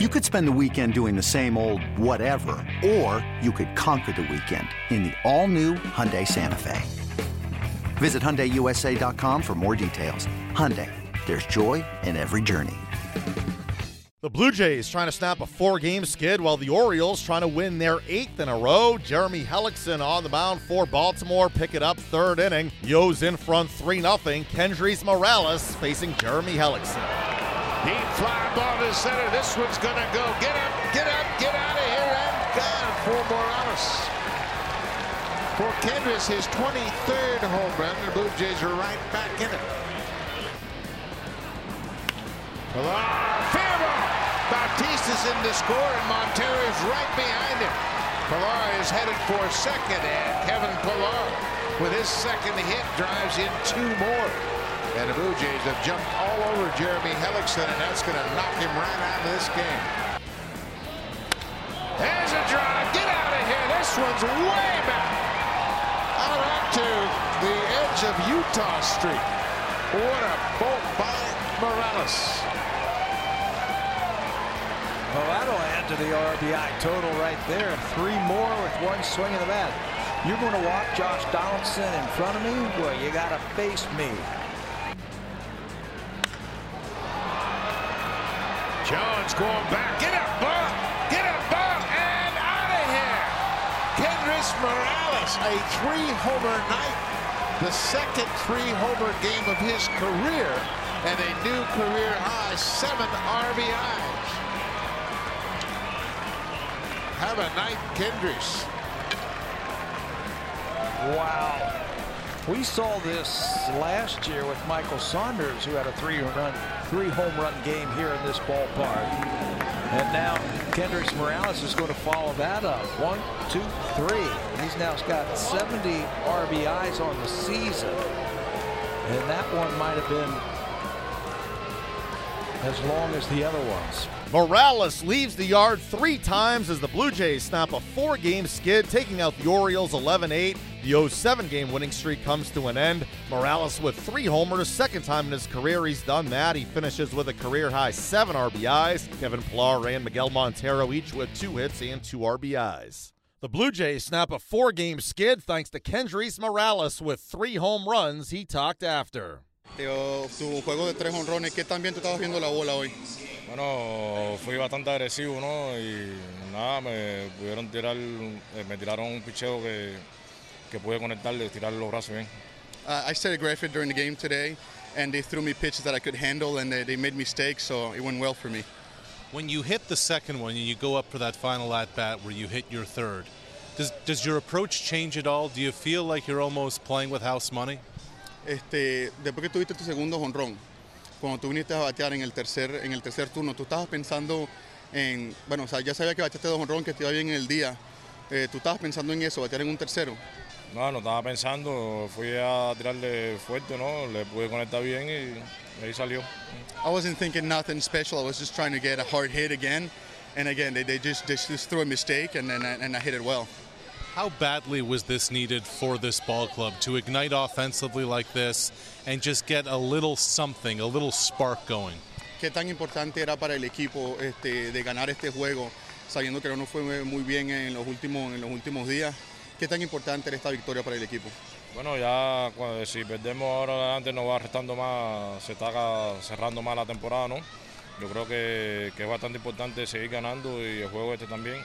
You could spend the weekend doing the same old whatever, or you could conquer the weekend in the all-new Hyundai Santa Fe. Visit HyundaiUSA.com for more details. Hyundai, there's joy in every journey. The Blue Jays trying to snap a four-game skid while the Orioles trying to win their eighth in a row. Jeremy Hellickson on the mound for Baltimore. Pick it up third inning. O's in front 3-0. Kendrys Morales facing Jeremy Hellickson. Deep fly ball to center. This one's going to go. Get up, get up, get out of here, and gone for Morales. For Kendrys, his 23rd home run. The Blue Jays are right back in it. Pillar. Bautista's in the score, and Montero is right behind him. Pillar is headed for second, and Kevin Pillar, with his second hit, drives in two more. And the Blue Jays have jumped all over Jeremy Hellickson, and that's going to knock him right out of this game. There's a drive. Get out of here. This one's way back. Out onto the edge of Eutaw Street. What a bolt by Morales. Well, that'll add to the RBI total right there. Three more with one swing of the bat. You're going to walk Josh Donaldson in front of me? Well, you got to face me. Jones going back. Get a ball. Get a ball. And out of here. Kendrys Morales, a three-homer night. The second three-homer game of his career. And a new career high, seven RBIs. Have a night, Kendrys. Wow. We saw this last year with Michael Saunders, who had a three-run, three-home run game here in this ballpark. And now Kendrys Morales is going to follow that up. One, two, three. He's now got 70 RBIs on the season. And that one might have been as long as the other ones. Morales leaves the yard three times as the Blue Jays snap a four-game skid, taking out the Orioles 11-8. The 07 game winning streak comes to an end. Morales with three homers, second time in his career he's done that. He finishes with a career high seven RBIs. Kevin Pillar and Miguel Montero each with two hits and two RBIs. The Blue Jays snap a four game skid thanks to Kendrys Morales with three home runs he talked after. Tu juego de tres jonrones, ¿qué tan bien tú estabas viendo la bola hoy? Bueno, fui bastante agresivo, ¿no? Y nada, me pudieron tirar, eh, me tiraron un picheo que que pude conectarle, tirar los brazos bien. Uh, I stayed aggressive during the game today, and they threw me pitches that I could handle, and they, they made mistakes, so it went well for me. When you hit the second one and you go up for that final at bat where you hit your third, does, does your approach change at all? Do you feel like you're almost playing with house money? Este, después que tuviste tu segundo jonrón, cuando tú viniste a batear en el tercer, en el tercer turno, tú estabas pensando en, bueno, o sea, ya sabía que bateaste dos jonrón, que te iba bien en el día. Eh, ¿Tú estabas pensando en eso, batear en un tercero? No, no estaba pensando, fui a tirarle fuerte, ¿no? Le pude conectar bien y ahí salió. I wasn't thinking nothing special. I was just trying to get a hard hit again. And again, they, they, just, they just threw a mistake and, and, and I hit it well. How badly was this needed for this ball club to ignite offensively like this and just get a little something, a little spark going? ¿Qué tan importante era para el equipo este, de ganar este juego, sabiendo que no fue muy bien en los últimos, en los últimos días? ¿Qué tan importante era esta victoria para el equipo? Bueno, ya si perdemos ahora adelante nos va restando más, se está cerrando más la temporada, ¿no? Yo creo que, que es bastante importante seguir ganando y el juego este también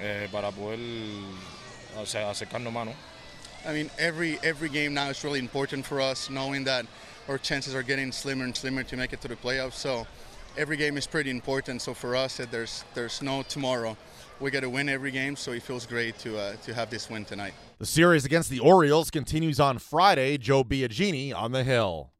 eh, para poder acercarnos más, ¿no? I mean, every every game now is really important for us, knowing that our chances are getting slimmer and slimmer to make it to the playoffs. So every game is pretty important. So for us, there's there's no tomorrow we got to win every game, so it feels great to uh, to have this win tonight. The series against the Orioles continues on Friday. Joe Biagini on the hill.